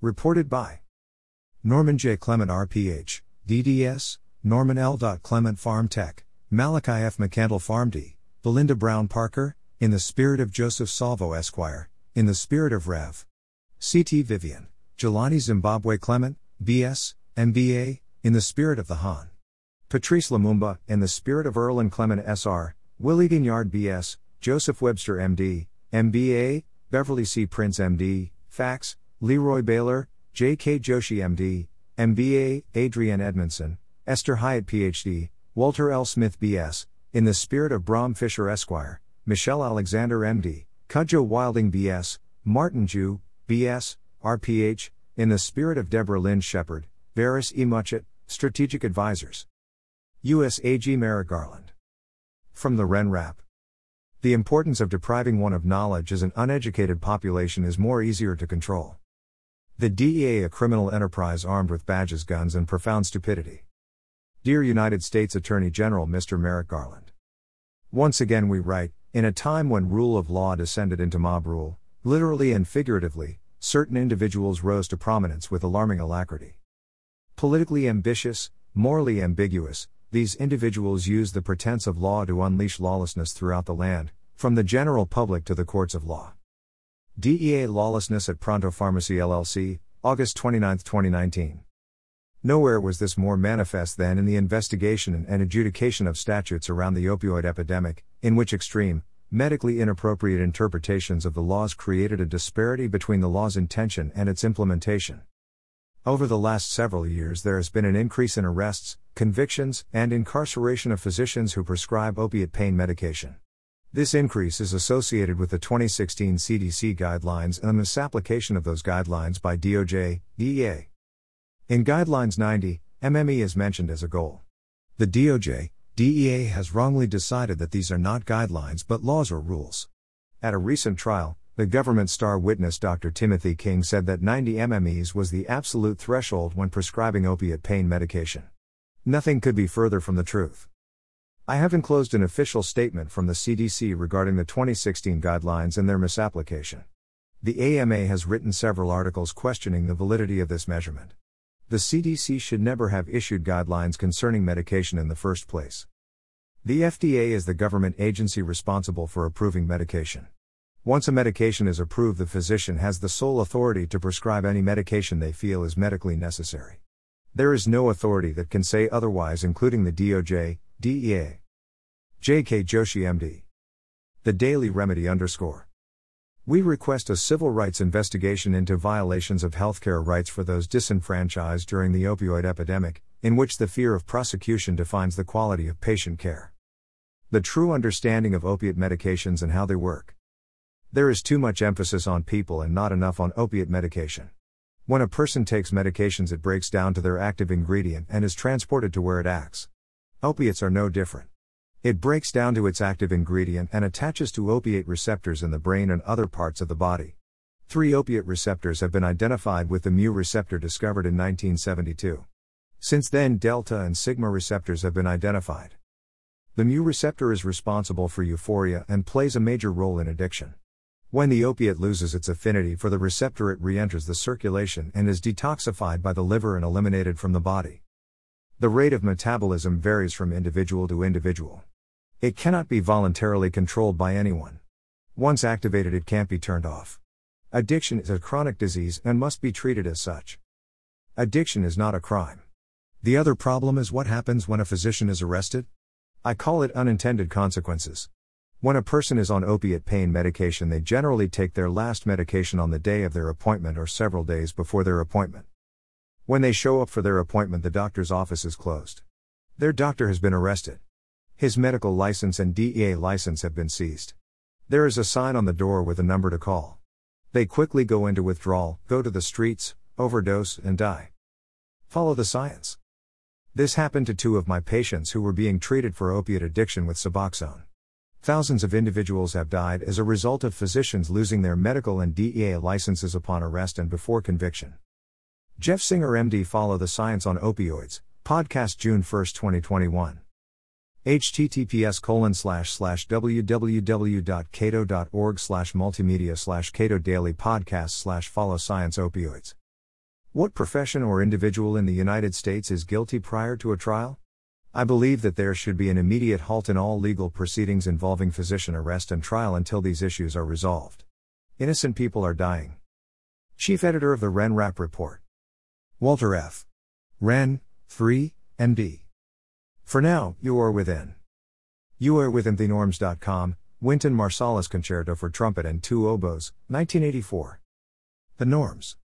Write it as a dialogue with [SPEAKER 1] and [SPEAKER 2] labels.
[SPEAKER 1] Reported by Norman J. Clement RPH, DDS, Norman L. Clement Pharm Tech, Malachi F. Mackandal Pharm D, Belinda Brown Parker, in the spirit of Joseph Salvo Esquire, in the spirit of Rev. C.T. Vivian, Jelani Zimbabwe Clement, B.S., MBA, in the spirit of the Han. Patrice Lumumba, in the spirit of Earl and Clement S.R., Willie Gignard B.S., Joseph Webster M.D., MBA, Beverly C. Prince M.D., FACS, Leroy Baylor, J.K. Joshi M.D., MBA, Adrienne Edmondson, Esther Hyatt Ph.D., Walter L. Smith B.S., in the spirit of Bram Fischer Esquire, Michelle Alexander M.D., Cudjoe Wilding B.S., Martin Jew, B.S., R.P.H., in the spirit of Deborah Lynn Shepard, Varys E. Muchet, Strategic Advisors. U.S. A.G. Merrick Garland. From the Wren Rapp. The importance of depriving one of knowledge as an uneducated population is more easier to control. The DEA, a criminal enterprise armed with badges, guns, and profound stupidity. Dear United States Attorney General Mr. Merrick Garland. Once again, we write, in a time when rule of law descended into mob rule, literally and figuratively, certain individuals rose to prominence with alarming alacrity. Politically ambitious, morally ambiguous, these individuals used the pretense of law to unleash lawlessness throughout the land, from the general public to the courts of law. DEA Lawlessness at Pronto Pharmacy LLC, August 29, 2019. Nowhere was this more manifest than in the investigation and adjudication of statutes around the opioid epidemic, in which extreme, medically inappropriate interpretations of the laws created a disparity between the law's intention and its implementation. Over the last several years, there has been an increase in arrests, convictions, and incarceration of physicians who prescribe opiate pain medication. This increase is associated with the 2016 CDC guidelines and the misapplication of those guidelines by DOJ, DEA. In Guidelines 90, MME is mentioned as a goal. The DOJ, DEA has wrongly decided that these are not guidelines but laws or rules. At a recent trial, the government star witness Dr. Timothy King said that 90 MMEs was the absolute threshold when prescribing opiate pain medication. Nothing could be further from the truth. I have enclosed an official statement from the CDC regarding the 2016 guidelines and their misapplication. The AMA has written several articles questioning the validity of this measurement. The CDC should never have issued guidelines concerning medication in the first place. The FDA is the government agency responsible for approving medication. Once a medication is approved, the physician has the sole authority to prescribe any medication they feel is medically necessary. There is no authority that can say otherwise, including the DOJ, DEA. J.K. Joshi, MD. The Daily Remedy underscore. We request a civil rights investigation into violations of healthcare rights for those disenfranchised during the opioid epidemic, in which the fear of prosecution defines the quality of patient care. The true understanding of opiate medications and how they work. There is too much emphasis on people and not enough on opiate medication. When a person takes medications, it breaks down to their active ingredient and is transported to where it acts. Opiates are no different. It breaks down to its active ingredient and attaches to opiate receptors in the brain and other parts of the body. Three opiate receptors have been identified with the mu receptor discovered in 1972. Since then, delta and sigma receptors have been identified. The mu receptor is responsible for euphoria and plays a major role in addiction. When the opiate loses its affinity for the receptor, it re enters the circulation and is detoxified by the liver and eliminated from the body. The rate of metabolism varies from individual to individual. It cannot be voluntarily controlled by anyone. Once activated, it can't be turned off. Addiction is a chronic disease and must be treated as such. Addiction is not a crime. The other problem is what happens when a physician is arrested? I call it unintended consequences. When a person is on opiate pain medication, they generally take their last medication on the day of their appointment or several days before their appointment. When they show up for their appointment, the doctor's office is closed. Their doctor has been arrested. His medical license and DEA license have been seized. There is a sign on the door with a number to call. They quickly go into withdrawal, go to the streets, overdose, and die. Follow the science. This happened to two of my patients who were being treated for opiate addiction with Suboxone. Thousands of individuals have died as a result of physicians losing their medical and DEA licenses upon arrest and before conviction. Jeff Singer, MD, Follow the Science on Opioids, podcast June 1, 2021. https colon slash slash www.cato.org slash multimedia slash cato daily podcast slash follow science opioids What profession or individual in the United States is guilty prior to a trial? I believe that there should be an immediate halt in all legal proceedings involving physician arrest and trial until these issues are resolved. Innocent people are dying. Chief Editor of the Wren Rapp Report. Walter F. Wren, 3, MD. For now, you are within. You are within thenorms.com, Wynton Marsalis Concerto for Trumpet and Two Oboes, 1984. The Norms.